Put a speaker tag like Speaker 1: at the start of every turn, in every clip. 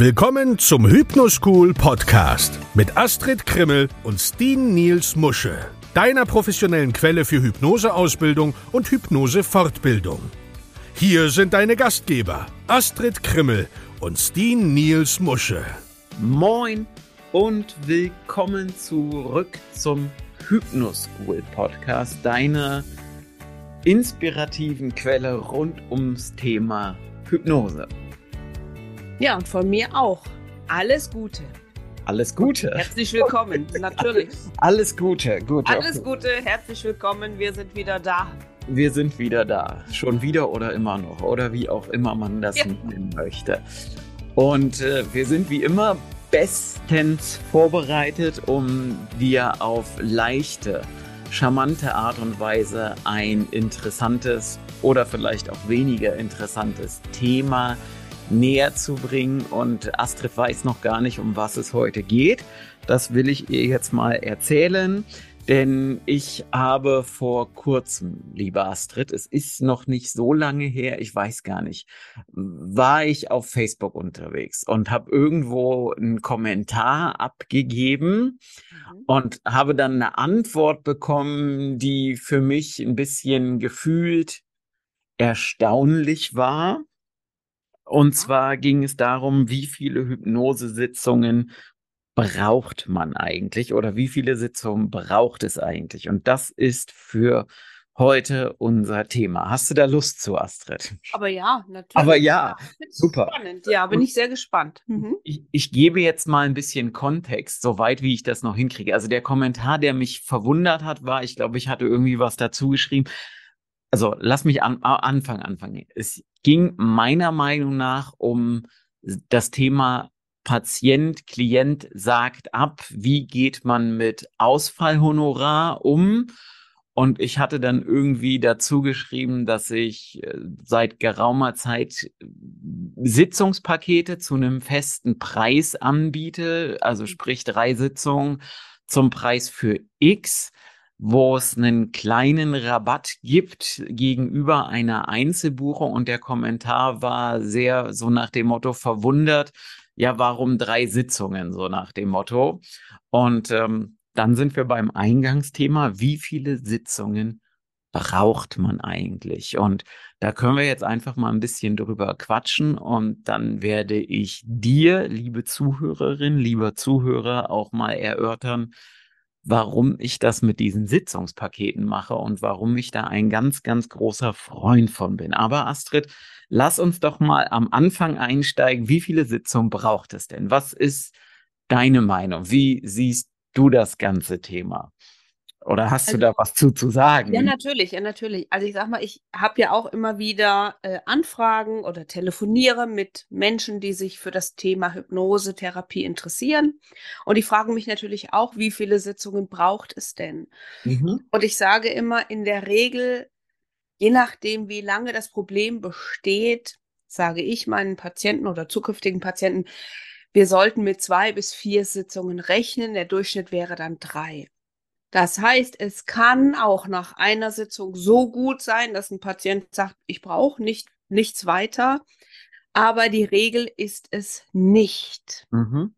Speaker 1: Willkommen zum Hypnoschool Podcast mit Astrid Krimmel und Steen Niels Musche, deiner professionellen Quelle für Hypnoseausbildung und Hypnosefortbildung. Hier sind deine Gastgeber Astrid Krimmel und Steen Niels Musche.
Speaker 2: Moin und willkommen zurück zum Hypnoschool Podcast, deiner inspirativen Quelle rund ums Thema Hypnose.
Speaker 3: Ja, und von mir auch. Alles Gute.
Speaker 2: Alles Gute.
Speaker 3: Herzlich willkommen, natürlich.
Speaker 2: Alles Gute, gut.
Speaker 3: Alles Gute, herzlich willkommen. Wir sind wieder da.
Speaker 2: Wir sind wieder da. Schon wieder oder immer noch. Oder wie auch immer man das
Speaker 3: Ja.
Speaker 2: nennen möchte. Und äh, wir sind wie immer bestens vorbereitet, um dir auf leichte, charmante Art und Weise ein interessantes oder vielleicht auch weniger interessantes Thema näher zu bringen. Und Astrid weiß noch gar nicht, um was es heute geht. Das will ich ihr jetzt mal erzählen. Denn ich habe vor kurzem, liebe Astrid, es ist noch nicht so lange her, ich weiß gar nicht, war ich auf Facebook unterwegs und habe irgendwo einen Kommentar abgegeben und habe dann eine Antwort bekommen, die für mich ein bisschen gefühlt erstaunlich war. Und zwar ging es darum, wie viele Hypnosesitzungen braucht man eigentlich oder wie viele Sitzungen braucht es eigentlich? Und das ist für heute unser Thema. Hast du da Lust zu, Astrid?
Speaker 3: Aber ja, natürlich.
Speaker 2: Aber ja,
Speaker 3: Find's
Speaker 2: super.
Speaker 3: Spannend. Ja, bin ich sehr gespannt. Mhm.
Speaker 2: Ich, ich gebe jetzt mal ein bisschen Kontext, soweit wie ich das noch hinkriege. Also der Kommentar, der mich verwundert hat, war, ich glaube, ich hatte irgendwie was dazu geschrieben. Also lass mich an, a- Anfang anfangen. Es ging meiner Meinung nach um das Thema Patient, Klient sagt ab, wie geht man mit Ausfallhonorar um? Und ich hatte dann irgendwie dazu geschrieben, dass ich äh, seit geraumer Zeit äh, Sitzungspakete zu einem festen Preis anbiete, also sprich drei Sitzungen zum Preis für X, wo es einen kleinen Rabatt gibt gegenüber einer Einzelbuchung. Und der Kommentar war sehr so nach dem Motto verwundert, ja, warum drei Sitzungen, so nach dem Motto. Und ähm, dann sind wir beim Eingangsthema, wie viele Sitzungen braucht man eigentlich? Und da können wir jetzt einfach mal ein bisschen drüber quatschen und dann werde ich dir, liebe Zuhörerin, lieber Zuhörer, auch mal erörtern, warum ich das mit diesen Sitzungspaketen mache und warum ich da ein ganz, ganz großer Freund von bin. Aber Astrid, lass uns doch mal am Anfang einsteigen. Wie viele Sitzungen braucht es denn? Was ist deine Meinung? Wie siehst du das ganze Thema? Oder hast du
Speaker 3: Also-
Speaker 2: da was zu, zu sagen?
Speaker 3: Ja, natürlich, ja, natürlich. Also ich sag mal, ich habe ja auch immer wieder äh, Anfragen oder telefoniere mit Menschen, die sich für das Thema Hypnose, Therapie interessieren. Und die fragen mich natürlich auch, wie viele Sitzungen braucht es denn?
Speaker 2: Mhm.
Speaker 3: Und ich sage immer, in der Regel, je nachdem, wie lange das Problem besteht, sage ich meinen Patienten oder zukünftigen Patienten, wir sollten mit zwei bis vier Sitzungen rechnen. Der Durchschnitt wäre dann drei. Das heißt, es kann auch nach einer Sitzung so gut sein, dass ein Patient sagt, ich brauche nicht, nichts weiter. Aber die Regel ist es nicht.
Speaker 2: Mhm.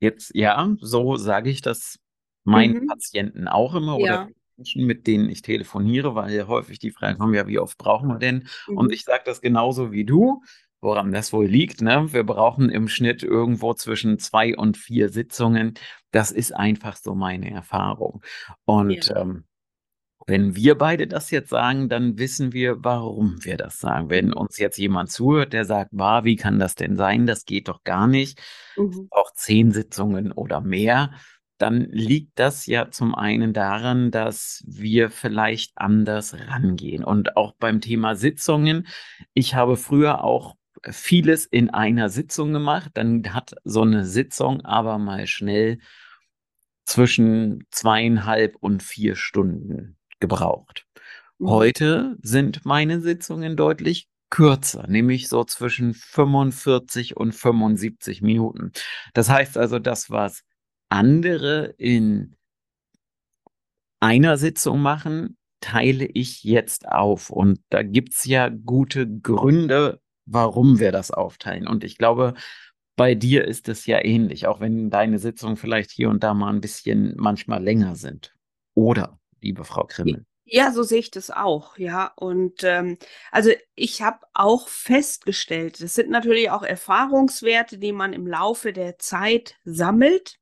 Speaker 2: Jetzt, ja, so sage ich das meinen
Speaker 3: Mhm.
Speaker 2: Patienten auch immer
Speaker 3: Ja.
Speaker 2: oder Menschen, mit denen ich telefoniere, weil häufig die Frage kommt, ja, wie oft brauchen wir denn? Und
Speaker 3: Mhm.
Speaker 2: ich sage das genauso wie du, woran das wohl liegt. Ne? Wir brauchen im Schnitt irgendwo zwischen zwei und vier Sitzungen. Das ist einfach so meine Erfahrung. Und
Speaker 3: Ja.
Speaker 2: ähm, wenn wir beide das jetzt sagen, dann wissen wir, warum wir das sagen. Wenn uns jetzt jemand zuhört, der sagt, war, wie kann das denn sein? Das geht doch gar nicht.
Speaker 3: Mhm.
Speaker 2: Auch zehn Sitzungen oder mehr. Dann liegt das ja zum einen daran, dass wir vielleicht anders rangehen. Und auch beim Thema Sitzungen, ich habe früher auch vieles in einer Sitzung gemacht. Dann hat so eine Sitzung aber mal schnell zwischen zweieinhalb und vier Stunden gebraucht.
Speaker 3: Mhm.
Speaker 2: Heute sind meine Sitzungen deutlich kürzer, nämlich so zwischen 45 und 75 Minuten. Das heißt also, das, was andere in einer Sitzung machen, teile ich jetzt auf. Und da gibt's ja gute Gründe, warum wir das aufteilen. Und ich glaube, bei dir ist es ja ähnlich, auch wenn deine Sitzungen vielleicht hier und da mal ein bisschen manchmal länger sind. Oder, liebe Frau Krimmel?
Speaker 3: Ja, so sehe ich das auch, ja. Und ähm, also ich habe auch festgestellt, das sind natürlich auch Erfahrungswerte, die man im Laufe der Zeit sammelt.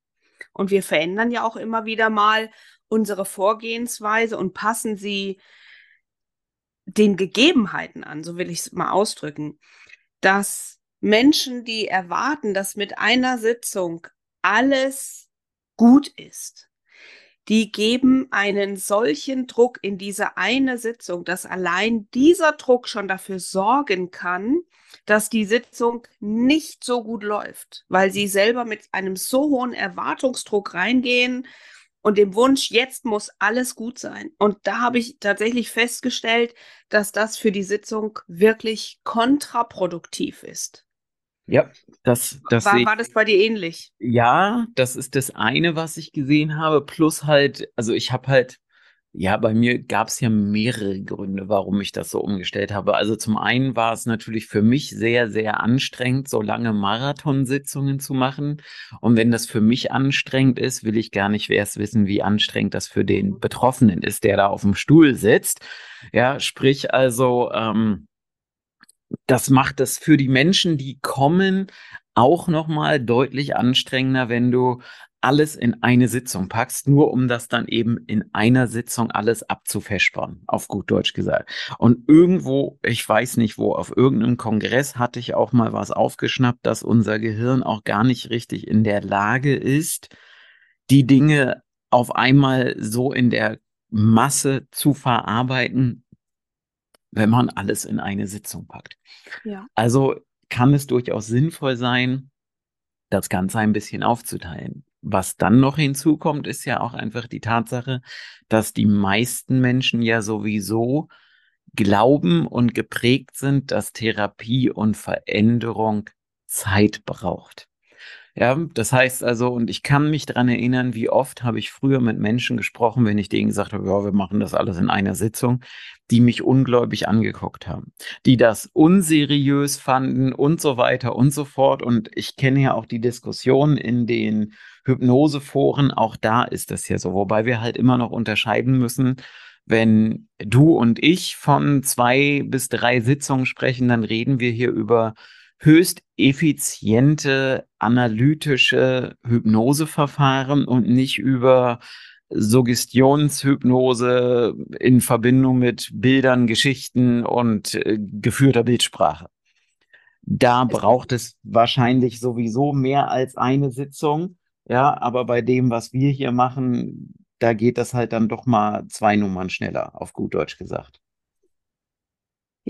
Speaker 3: Und wir verändern ja auch immer wieder mal unsere Vorgehensweise und passen sie den Gegebenheiten an, so will ich es mal ausdrücken, dass Menschen, die erwarten, dass mit einer Sitzung alles gut ist, die geben einen solchen Druck in diese eine Sitzung, dass allein dieser Druck schon dafür sorgen kann, dass die Sitzung nicht so gut läuft, weil sie selber mit einem so hohen Erwartungsdruck reingehen und dem Wunsch, jetzt muss alles gut sein. Und da habe ich tatsächlich festgestellt, dass das für die Sitzung wirklich kontraproduktiv ist.
Speaker 2: Ja, das, das
Speaker 3: war, war das bei dir ähnlich?
Speaker 2: Ja, das ist das eine, was ich gesehen habe. Plus halt, also ich habe halt, ja, bei mir gab es ja mehrere Gründe, warum ich das so umgestellt habe. Also zum einen war es natürlich für mich sehr, sehr anstrengend, so lange Marathonsitzungen zu machen. Und wenn das für mich anstrengend ist, will ich gar nicht erst wissen, wie anstrengend das für den Betroffenen ist, der da auf dem Stuhl sitzt. Ja, sprich also, ähm, das macht es für die Menschen, die kommen, auch nochmal deutlich anstrengender, wenn du alles in eine Sitzung packst, nur um das dann eben in einer Sitzung alles abzufespern, auf gut Deutsch gesagt. Und irgendwo, ich weiß nicht wo, auf irgendeinem Kongress hatte ich auch mal was aufgeschnappt, dass unser Gehirn auch gar nicht richtig in der Lage ist, die Dinge auf einmal so in der Masse zu verarbeiten, wenn man alles in eine Sitzung packt. Ja. Also kann es durchaus sinnvoll sein, das Ganze ein bisschen aufzuteilen. Was dann noch hinzukommt, ist ja auch einfach die Tatsache, dass die meisten Menschen ja sowieso glauben und geprägt sind, dass Therapie und Veränderung Zeit braucht. Ja, das heißt also, und ich kann mich daran erinnern, wie oft habe ich früher mit Menschen gesprochen, wenn ich denen gesagt habe, ja, wir machen das alles in einer Sitzung, die mich ungläubig angeguckt haben, die das unseriös fanden und so weiter und so fort. Und ich kenne ja auch die Diskussion in den Hypnoseforen, auch da ist das ja so, wobei wir halt immer noch unterscheiden müssen, wenn du und ich von zwei bis drei Sitzungen sprechen, dann reden wir hier über höchst effiziente analytische Hypnoseverfahren und nicht über Suggestionshypnose in Verbindung mit Bildern, Geschichten und äh, geführter Bildsprache. Da braucht es wahrscheinlich sowieso mehr als eine Sitzung. Ja, aber bei dem, was wir hier machen, da geht das halt dann doch mal zwei Nummern schneller, auf gut Deutsch gesagt.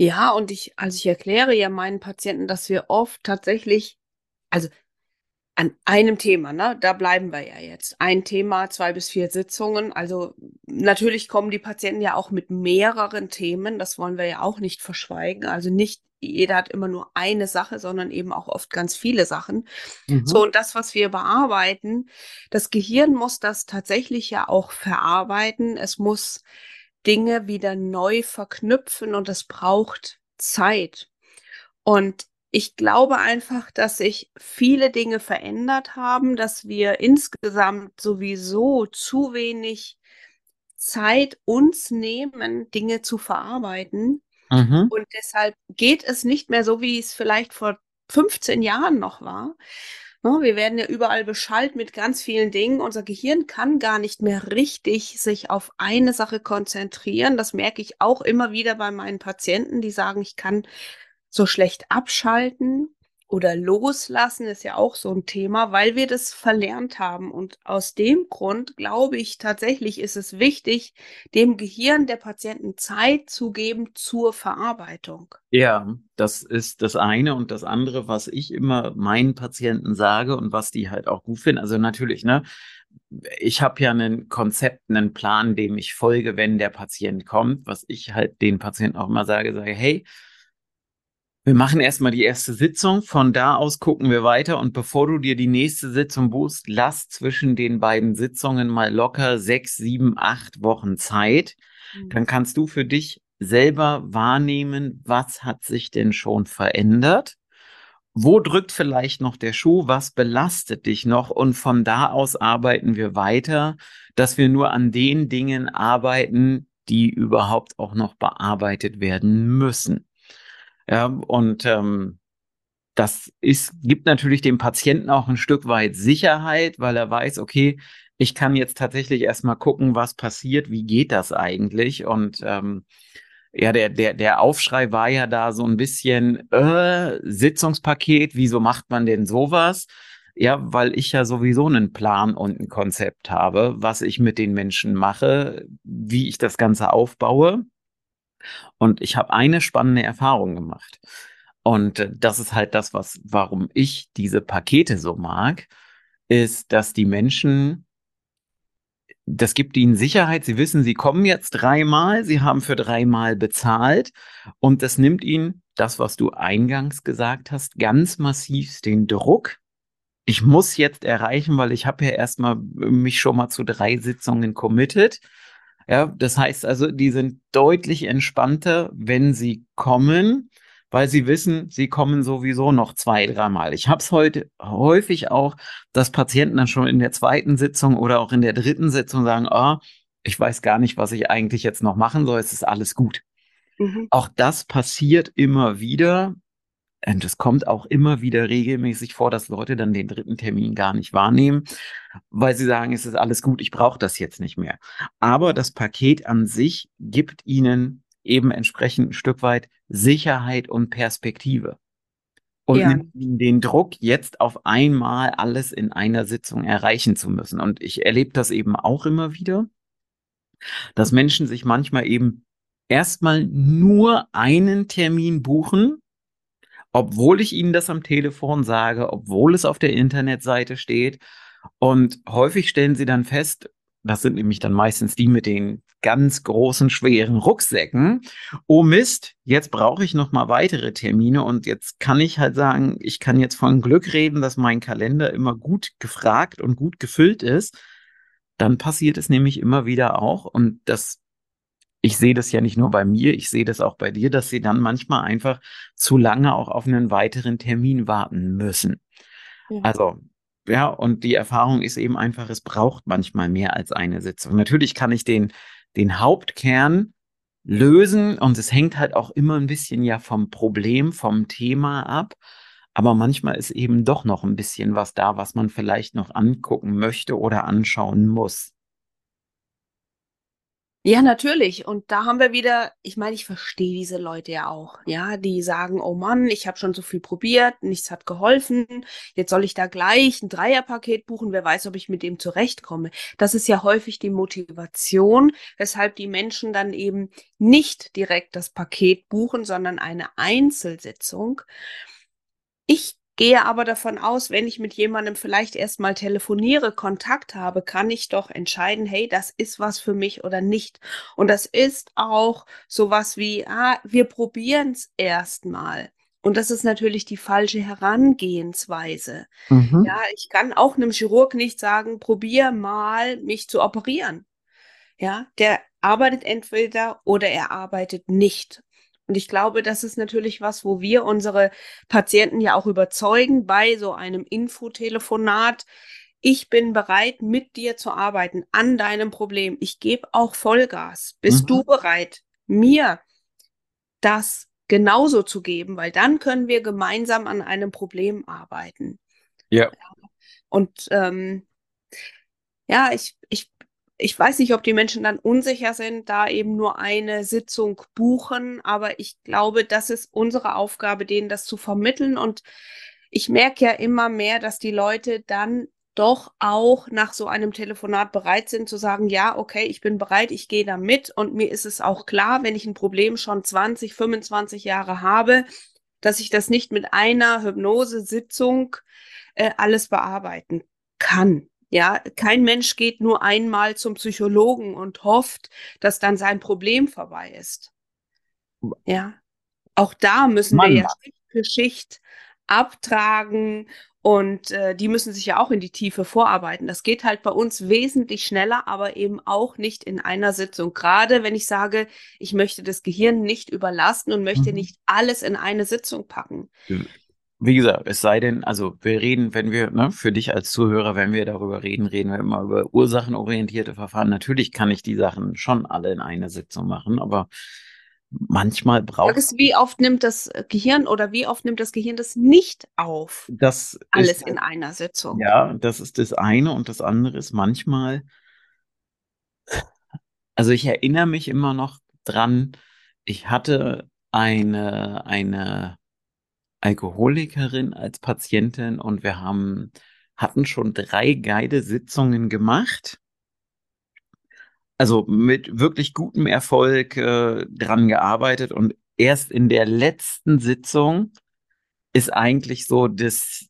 Speaker 3: Ja, und ich, also ich erkläre ja meinen Patienten, dass wir oft tatsächlich, also an einem Thema, ne, da bleiben wir ja jetzt. Ein Thema, zwei bis vier Sitzungen. Also natürlich kommen die Patienten ja auch mit mehreren Themen. Das wollen wir ja auch nicht verschweigen. Also nicht jeder hat immer nur eine Sache, sondern eben auch oft ganz viele Sachen. Mhm. So, und das, was wir bearbeiten, das Gehirn muss das tatsächlich ja auch verarbeiten. Es muss Dinge wieder neu verknüpfen und es braucht Zeit. Und ich glaube einfach, dass sich viele Dinge verändert haben, dass wir insgesamt sowieso zu wenig Zeit uns nehmen, Dinge zu verarbeiten. Mhm. Und deshalb geht es nicht mehr so, wie es vielleicht vor 15 Jahren noch war, Ne, wir werden ja überall beschallt mit ganz vielen Dingen. Unser Gehirn kann gar nicht mehr richtig sich auf eine Sache konzentrieren. Das merke ich auch immer wieder bei meinen Patienten, die sagen, ich kann so schlecht abschalten oder loslassen ist ja auch so ein Thema, weil wir das verlernt haben. Und aus dem Grund glaube ich tatsächlich, ist es wichtig, dem Gehirn der Patienten Zeit zu geben zur Verarbeitung.
Speaker 2: Ja, das ist das eine. Und das andere, was ich immer meinen Patienten sage und was die halt auch gut finden. Also natürlich, ne? Ich habe ja ein Konzept, einen Plan, dem ich folge, wenn der Patient kommt, was ich halt den Patienten auch immer sage, sage, hey, wir machen erstmal die erste Sitzung, von da aus gucken wir weiter und bevor du dir die nächste Sitzung buchst, lass zwischen den beiden Sitzungen mal locker sechs, sieben, acht Wochen Zeit. Mhm. Dann kannst du für dich selber wahrnehmen, was hat sich denn schon verändert wo drückt vielleicht noch der Schuh, was belastet dich noch und von da aus arbeiten wir weiter, dass wir nur an den Dingen arbeiten, die überhaupt auch noch bearbeitet werden müssen. Ja, und ähm, das ist, gibt natürlich dem Patienten auch ein Stück weit Sicherheit, weil er weiß, okay, ich kann jetzt tatsächlich erstmal gucken, was passiert, wie geht das eigentlich und ähm, ja, der, der, der Aufschrei war ja da so ein bisschen, äh, Sitzungspaket, wieso macht man denn sowas? Ja, weil ich ja sowieso einen Plan und ein Konzept habe, was ich mit den Menschen mache, wie ich das Ganze aufbaue. Und ich habe eine spannende Erfahrung gemacht. Und äh, das ist halt das, was, warum ich diese Pakete so mag, ist, dass die Menschen das gibt ihnen Sicherheit. Sie wissen, sie kommen jetzt dreimal, sie haben für dreimal bezahlt und das nimmt ihnen das, was du eingangs gesagt hast, ganz massiv den Druck. Ich muss jetzt erreichen, weil ich habe ja erstmal mich schon mal zu drei Sitzungen committed. Ja, das heißt also, die sind deutlich entspannter, wenn sie kommen weil sie wissen, sie kommen sowieso noch zwei, dreimal. Ich habe es heute häufig auch, dass Patienten dann schon in der zweiten Sitzung oder auch in der dritten Sitzung sagen, oh, ich weiß gar nicht, was ich eigentlich jetzt noch machen soll, es ist alles gut. Mhm. Auch das passiert immer wieder. Und es kommt auch immer wieder regelmäßig vor, dass Leute dann den dritten Termin gar nicht wahrnehmen, weil sie sagen, es ist alles gut, ich brauche das jetzt nicht mehr. Aber das Paket an sich gibt ihnen eben entsprechend ein Stück weit Sicherheit und Perspektive. Und ja. den Druck, jetzt auf einmal alles in einer Sitzung erreichen zu müssen. Und ich erlebe das eben auch immer wieder, dass Menschen sich manchmal eben erstmal nur einen Termin buchen, obwohl ich ihnen das am Telefon sage, obwohl es auf der Internetseite steht. Und häufig stellen sie dann fest, das sind nämlich dann meistens die mit den ganz großen, schweren Rucksäcken. Oh Mist, jetzt brauche ich noch mal weitere Termine und jetzt kann ich halt sagen, ich kann jetzt von Glück reden, dass mein Kalender immer gut gefragt und gut gefüllt ist. Dann passiert es nämlich immer wieder auch und das ich sehe das ja nicht nur bei mir, ich sehe das auch bei dir, dass sie dann manchmal einfach zu lange auch auf einen weiteren Termin warten müssen. Ja. Also ja, und die Erfahrung ist eben einfach, es braucht manchmal mehr als eine Sitzung. Natürlich kann ich den, den Hauptkern lösen und es hängt halt auch immer ein bisschen ja vom Problem, vom Thema ab. Aber manchmal ist eben doch noch ein bisschen was da, was man vielleicht noch angucken möchte oder anschauen muss.
Speaker 3: Ja, natürlich. Und da haben wir wieder, ich meine, ich verstehe diese Leute ja auch, ja, die sagen, oh Mann, ich habe schon so viel probiert, nichts hat geholfen, jetzt soll ich da gleich ein Dreierpaket buchen, wer weiß, ob ich mit dem zurechtkomme. Das ist ja häufig die Motivation, weshalb die Menschen dann eben nicht direkt das Paket buchen, sondern eine Einzelsitzung. Ich gehe aber davon aus, wenn ich mit jemandem vielleicht erstmal telefoniere, Kontakt habe, kann ich doch entscheiden, hey, das ist was für mich oder nicht. Und das ist auch sowas wie, ah, wir probieren es erstmal. Und das ist natürlich die falsche Herangehensweise. Mhm. Ja, ich kann auch einem Chirurg nicht sagen, probier mal, mich zu operieren. Ja, der arbeitet entweder oder er arbeitet nicht. Und ich glaube, das ist natürlich was, wo wir unsere Patienten ja auch überzeugen bei so einem Infotelefonat. Ich bin bereit, mit dir zu arbeiten an deinem Problem. Ich gebe auch Vollgas. Bist mhm. du bereit, mir das genauso zu geben? Weil dann können wir gemeinsam an einem Problem arbeiten.
Speaker 2: Ja.
Speaker 3: Und ähm, ja, ich, ich ich weiß nicht, ob die Menschen dann unsicher sind, da eben nur eine Sitzung buchen, aber ich glaube, das ist unsere Aufgabe, denen das zu vermitteln. Und ich merke ja immer mehr, dass die Leute dann doch auch nach so einem Telefonat bereit sind zu sagen, ja, okay, ich bin bereit, ich gehe da mit und mir ist es auch klar, wenn ich ein Problem schon 20, 25 Jahre habe, dass ich das nicht mit einer Hypnosesitzung äh, alles bearbeiten kann. Ja, kein Mensch geht nur einmal zum Psychologen und hofft, dass dann sein Problem vorbei ist. Ja, auch da müssen Mann. wir ja Schicht für Schicht abtragen und äh, die müssen sich ja auch in die Tiefe vorarbeiten. Das geht halt bei uns wesentlich schneller, aber eben auch nicht in einer Sitzung. Gerade wenn ich sage, ich möchte das Gehirn nicht überlasten und möchte mhm. nicht alles in eine Sitzung packen.
Speaker 2: Wie gesagt, es sei denn, also wir reden, wenn wir, ne, für dich als Zuhörer, wenn wir darüber reden, reden wir immer über ursachenorientierte Verfahren. Natürlich kann ich die Sachen schon alle in einer Sitzung machen, aber manchmal braucht
Speaker 3: es. Wie oft nimmt das Gehirn oder wie oft nimmt das Gehirn das nicht auf?
Speaker 2: Das
Speaker 3: alles
Speaker 2: ist,
Speaker 3: in einer Sitzung.
Speaker 2: Ja, das ist das eine und das andere ist manchmal. Also ich erinnere mich immer noch dran, ich hatte eine, eine Alkoholikerin als Patientin und wir haben, hatten schon drei Guide-Sitzungen gemacht. Also mit wirklich gutem Erfolg äh, dran gearbeitet und erst in der letzten Sitzung ist eigentlich so das,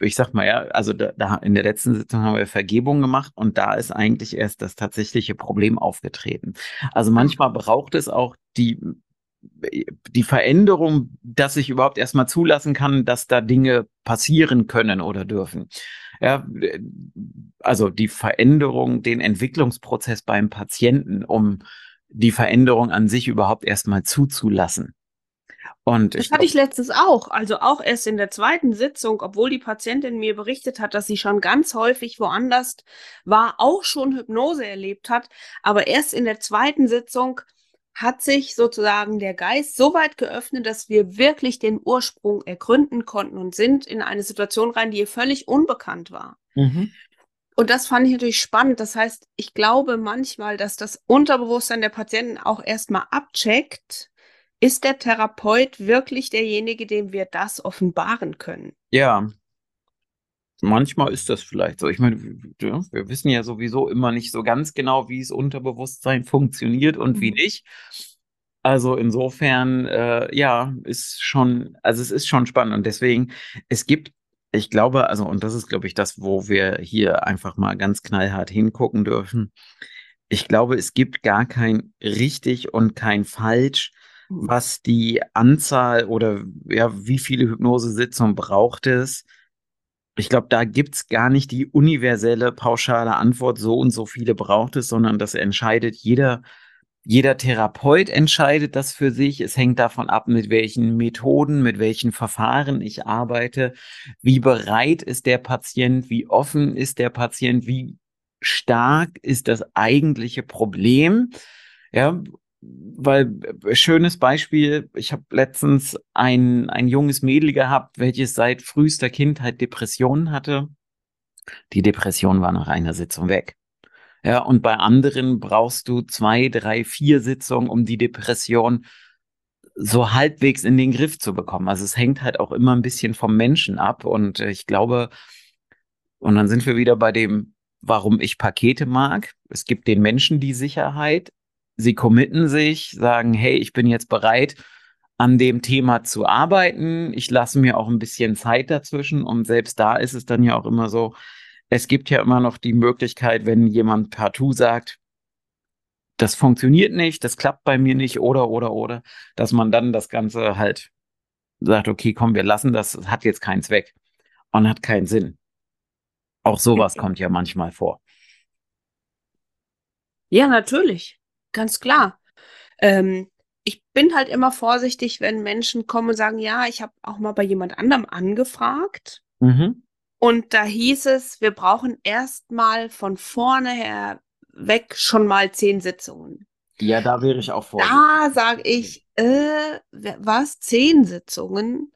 Speaker 2: ich sag mal ja, also da, da in der letzten Sitzung haben wir Vergebung gemacht und da ist eigentlich erst das tatsächliche Problem aufgetreten. Also manchmal braucht es auch die die Veränderung, dass ich überhaupt erstmal zulassen kann, dass da Dinge passieren können oder dürfen. Ja, also die Veränderung, den Entwicklungsprozess beim Patienten, um die Veränderung an sich überhaupt erstmal zuzulassen.
Speaker 3: Und das ich hatte ich letztens auch, also auch erst in der zweiten Sitzung, obwohl die Patientin mir berichtet hat, dass sie schon ganz häufig woanders war, auch schon Hypnose erlebt hat, aber erst in der zweiten Sitzung hat sich sozusagen der Geist so weit geöffnet, dass wir wirklich den Ursprung ergründen konnten und sind in eine Situation rein, die ihr völlig unbekannt war. Mhm. Und das fand ich natürlich spannend. Das heißt, ich glaube manchmal, dass das Unterbewusstsein der Patienten auch erstmal abcheckt, ist der Therapeut wirklich derjenige, dem wir das offenbaren können?
Speaker 2: Ja, Manchmal ist das vielleicht so. Ich meine, wir wissen ja sowieso immer nicht so ganz genau, wie es Unterbewusstsein funktioniert und mhm. wie nicht. Also insofern, äh, ja, ist schon, also es ist schon spannend und deswegen, es gibt, ich glaube, also und das ist, glaube ich, das, wo wir hier einfach mal ganz knallhart hingucken dürfen. Ich glaube, es gibt gar kein richtig und kein falsch, mhm. was die Anzahl oder ja, wie viele Hypnosesitzungen braucht es, ich glaube, da gibt's gar nicht die universelle, pauschale Antwort, so und so viele braucht es, sondern das entscheidet jeder, jeder Therapeut entscheidet das für sich. Es hängt davon ab, mit welchen Methoden, mit welchen Verfahren ich arbeite, wie bereit ist der Patient, wie offen ist der Patient, wie stark ist das eigentliche Problem. Ja, weil äh, schönes Beispiel, ich habe letztens ein, ein junges Mädel gehabt, welches seit frühester Kindheit Depressionen hatte. Die Depression war nach einer Sitzung weg. Ja, und bei anderen brauchst du zwei, drei, vier Sitzungen, um die Depression so halbwegs in den Griff zu bekommen. Also es hängt halt auch immer ein bisschen vom Menschen ab. Und äh, ich glaube, und dann sind wir wieder bei dem, warum ich Pakete mag. Es gibt den Menschen die Sicherheit, sie committen sich, sagen, hey, ich bin jetzt bereit, an dem Thema zu arbeiten. Ich lasse mir auch ein bisschen Zeit dazwischen und selbst da ist es dann ja auch immer so, es gibt ja immer noch die Möglichkeit, wenn jemand partout sagt, das funktioniert nicht, das klappt bei mir nicht oder oder oder, dass man dann das Ganze halt sagt, okay, komm, wir lassen das, das hat jetzt keinen Zweck und hat keinen Sinn. Auch sowas kommt ja manchmal vor.
Speaker 3: Ja, natürlich. Ganz klar. Ähm, ich bin halt immer vorsichtig, wenn Menschen kommen und sagen, ja, ich habe auch mal bei jemand anderem angefragt. Mhm. Und da hieß es, wir brauchen erstmal von vorne her weg schon mal zehn Sitzungen.
Speaker 2: Ja, da wäre ich auch vorsichtig.
Speaker 3: Da sage ich, äh, was? Zehn Sitzungen?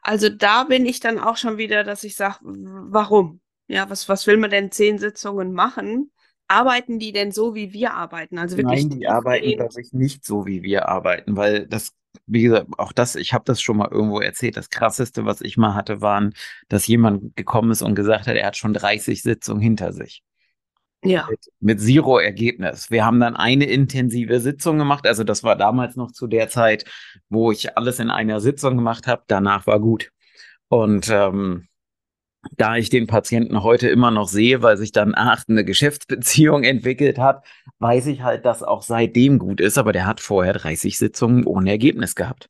Speaker 3: Also da bin ich dann auch schon wieder, dass ich sage, warum? Ja, was, was will man denn zehn Sitzungen machen? Arbeiten die denn so, wie wir arbeiten?
Speaker 2: Also wirklich Nein, die arbeiten, glaube ich, nicht so, wie wir arbeiten, weil das, wie gesagt, auch das, ich habe das schon mal irgendwo erzählt, das krasseste, was ich mal hatte, waren, dass jemand gekommen ist und gesagt hat, er hat schon 30 Sitzungen hinter sich. Ja. Mit, mit Zero Ergebnis. Wir haben dann eine intensive Sitzung gemacht. Also das war damals noch zu der Zeit, wo ich alles in einer Sitzung gemacht habe. Danach war gut. Und ähm, da ich den Patienten heute immer noch sehe, weil sich dann ach, eine Geschäftsbeziehung entwickelt hat, weiß ich halt, dass auch seitdem gut ist, aber der hat vorher 30 Sitzungen ohne Ergebnis gehabt.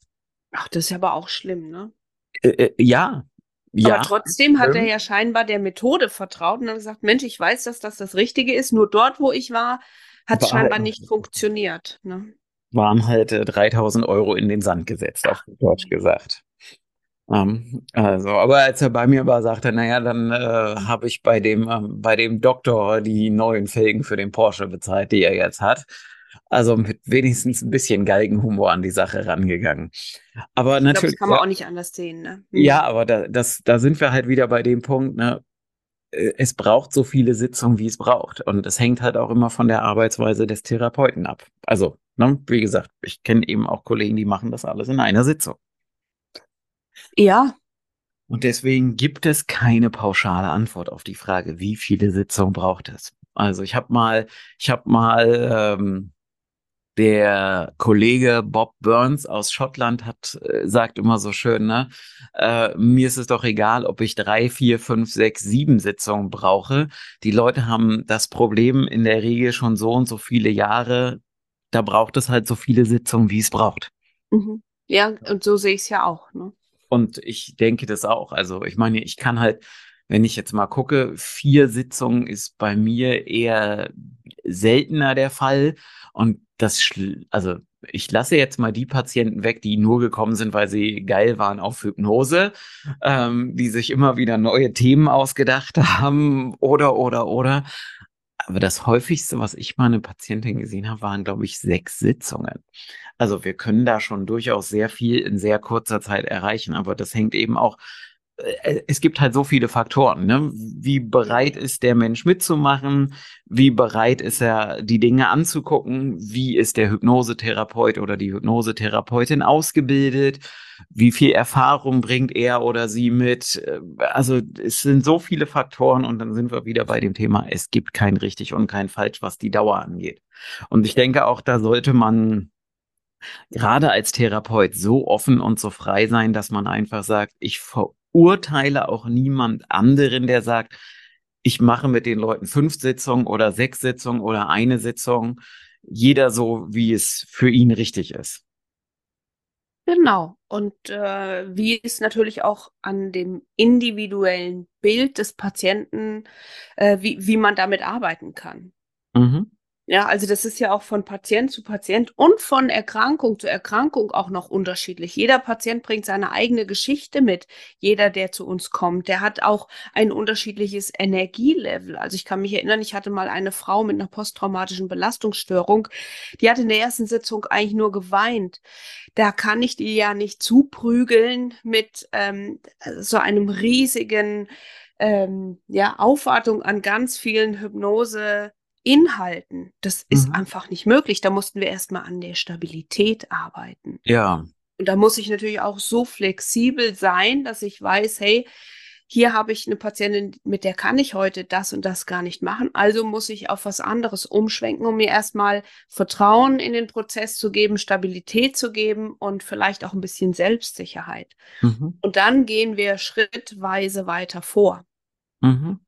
Speaker 3: Ach, das ist ja aber auch schlimm, ne?
Speaker 2: Äh, äh, ja. Ja.
Speaker 3: Aber trotzdem hat er ja scheinbar der Methode vertraut und dann gesagt, Mensch, ich weiß, dass das das Richtige ist, nur dort, wo ich war, hat es scheinbar halt nicht funktioniert. Ne?
Speaker 2: Waren halt äh, 3000 Euro in den Sand gesetzt, auf Deutsch gesagt. Ähm, also, aber als er bei mir war, sagte er, naja, dann äh, habe ich bei dem, ähm, bei dem Doktor die neuen Felgen für den Porsche bezahlt, die er jetzt hat. Also mit wenigstens ein bisschen Galgenhumor an die Sache rangegangen. Aber
Speaker 3: Ich glaube,
Speaker 2: natürlich.
Speaker 3: das kann man
Speaker 2: ja,
Speaker 3: auch nicht anders sehen, ne?
Speaker 2: ja, aber da, das, da sind wir halt wieder bei dem Punkt, ne? äh, Es braucht so viele Sitzungen, wie es braucht. Und es hängt halt auch immer von der Arbeitsweise des Therapeuten ab. Also, ne, wie gesagt, ich kenne eben auch Kollegen, die machen das alles in einer Sitzung.
Speaker 3: Ja,
Speaker 2: Und deswegen gibt es keine pauschale Antwort auf die Frage, wie viele Sitzungen braucht es. Also ich habe mal, ich habe mal ähm, der Kollege Bob Burns aus Schottland hat äh, sagt immer so schön, ne, äh, mir ist es doch egal, ob ich drei, vier, fünf, sechs, sieben Sitzungen brauche. Die Leute haben das Problem in der Regel schon so und so viele Jahre. Da braucht es halt so viele Sitzungen, wie es braucht.
Speaker 3: mhm. ja, und so sehe ich es ja auch, ne?
Speaker 2: Und ich denke das auch. Also ich meine, ich kann halt, wenn ich jetzt mal gucke, vier Sitzungen ist bei mir eher seltener der Fall. Und das, also ich lasse jetzt mal die Patienten weg, die nur gekommen sind, weil sie geil waren auf Hypnose, ähm, die sich immer wieder neue Themen ausgedacht haben oder, oder, oder. Aber das häufigste, was ich mal eine Patientin gesehen habe, waren, glaube ich, sechs Sitzungen. Also wir können da schon durchaus sehr viel in sehr kurzer Zeit erreichen, aber das hängt eben auch, äh, es gibt halt so viele Faktoren, ne? Wie bereit ist der Mensch mitzumachen? Wie bereit ist er, die Dinge anzugucken? Wie ist der Hypnosetherapeut oder die Hypnosetherapeutin ausgebildet? Wie viel Erfahrung bringt er oder sie mit? Äh, Also es sind so viele Faktoren und dann sind wir wieder bei dem Thema, es gibt kein richtig und kein falsch, was die Dauer angeht. Und ich denke auch, da sollte man gerade als Therapeut so offen und so frei sein, dass man einfach sagt, ich verurteile auch niemand anderen, der sagt, ich mache mit den Leuten fünf Sitzungen oder sechs Sitzungen oder eine Sitzung. Jeder so, wie es für ihn richtig ist.
Speaker 3: Genau. Und äh, wie es natürlich auch an dem individuellen Bild des Patienten, äh, wie, wie man damit arbeiten kann.
Speaker 2: Mhm.
Speaker 3: Ja, also das ist ja auch von Patient zu Patient und von Erkrankung zu Erkrankung auch noch unterschiedlich. Jeder Patient bringt seine eigene Geschichte mit. Jeder, der zu uns kommt, der hat auch ein unterschiedliches Energielevel. Also ich kann mich erinnern, ich hatte mal eine Frau mit einer posttraumatischen Belastungsstörung, die hat in der ersten Sitzung eigentlich nur geweint. Da kann ich die ja nicht zuprügeln mit ähm, so einem riesigen ähm, ja, Aufwartung an ganz vielen Hypnose. Inhalten. Das ist
Speaker 2: Mhm.
Speaker 3: einfach nicht möglich. Da mussten wir erstmal an der Stabilität arbeiten.
Speaker 2: Ja.
Speaker 3: Und da muss ich natürlich auch so flexibel sein, dass ich weiß, hey, hier habe ich eine Patientin, mit der kann ich heute das und das gar nicht machen. Also muss ich auf was anderes umschwenken, um mir erstmal Vertrauen in den Prozess zu geben, Stabilität zu geben und vielleicht auch ein bisschen Selbstsicherheit.
Speaker 2: Mhm.
Speaker 3: Und dann gehen wir schrittweise weiter vor.
Speaker 2: Mhm.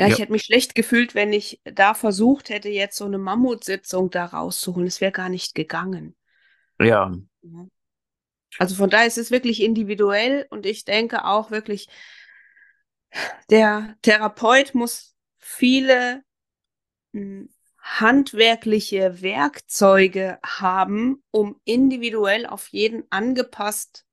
Speaker 3: Ja, ich
Speaker 2: Ja.
Speaker 3: hätte mich schlecht gefühlt, wenn ich da versucht hätte, jetzt so eine Mammutsitzung da rauszuholen. Es wäre gar nicht gegangen.
Speaker 2: Ja.
Speaker 3: Ja. Also von daher ist es wirklich individuell und ich denke auch wirklich, der Therapeut muss viele mh, handwerkliche Werkzeuge haben, um individuell auf jeden angepasst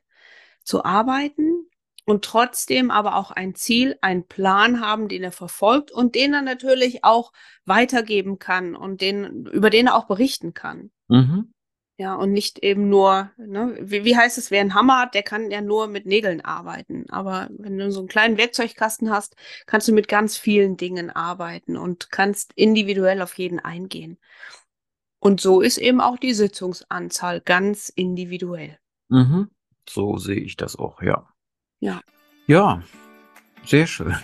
Speaker 3: zu arbeiten und trotzdem aber auch ein Ziel, einen Plan haben, den er verfolgt und den er natürlich auch weitergeben kann und den, über den er auch berichten kann.
Speaker 2: Mhm.
Speaker 3: Ja, und nicht eben nur, ne, wie, wie heißt es, wer einen Hammer hat, der kann ja nur mit Nägeln arbeiten. Aber wenn du so einen kleinen Werkzeugkasten hast, kannst du mit ganz vielen Dingen arbeiten und kannst individuell auf jeden eingehen. Und so ist eben auch die Sitzungsanzahl ganz individuell.
Speaker 2: Mhm. So sehe ich das auch, ja.
Speaker 3: Ja.
Speaker 2: Ja. Sehr schön.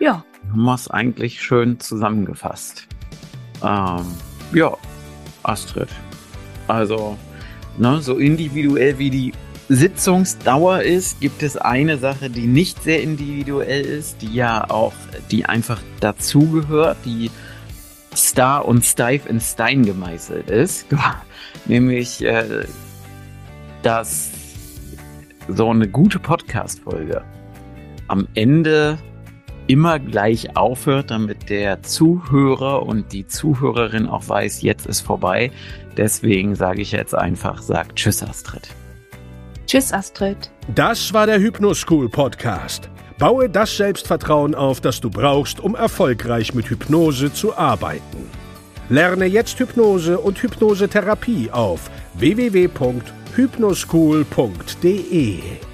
Speaker 3: Ja,
Speaker 2: Haben wir es eigentlich schön zusammengefasst. Ähm, ja, Astrid. Also, ne, so individuell wie die Sitzungsdauer ist, gibt es eine Sache, die nicht sehr individuell ist, die ja auch, die einfach dazugehört, die Star und Steif in Stein gemeißelt ist. Nämlich, äh, dass so eine gute Podcast-Folge am Ende immer gleich aufhört, damit der Zuhörer und die Zuhörerin auch weiß, jetzt ist vorbei. Deswegen sage ich jetzt einfach, sag Tschüss, Astrid.
Speaker 3: Tschüss, Astrid.
Speaker 1: Das war der Hypnoschool Podcast. Baue das Selbstvertrauen auf, das du brauchst, um erfolgreich mit Hypnose zu arbeiten. Lerne jetzt Hypnose und Hypnosetherapie auf www.hypnoschool.de.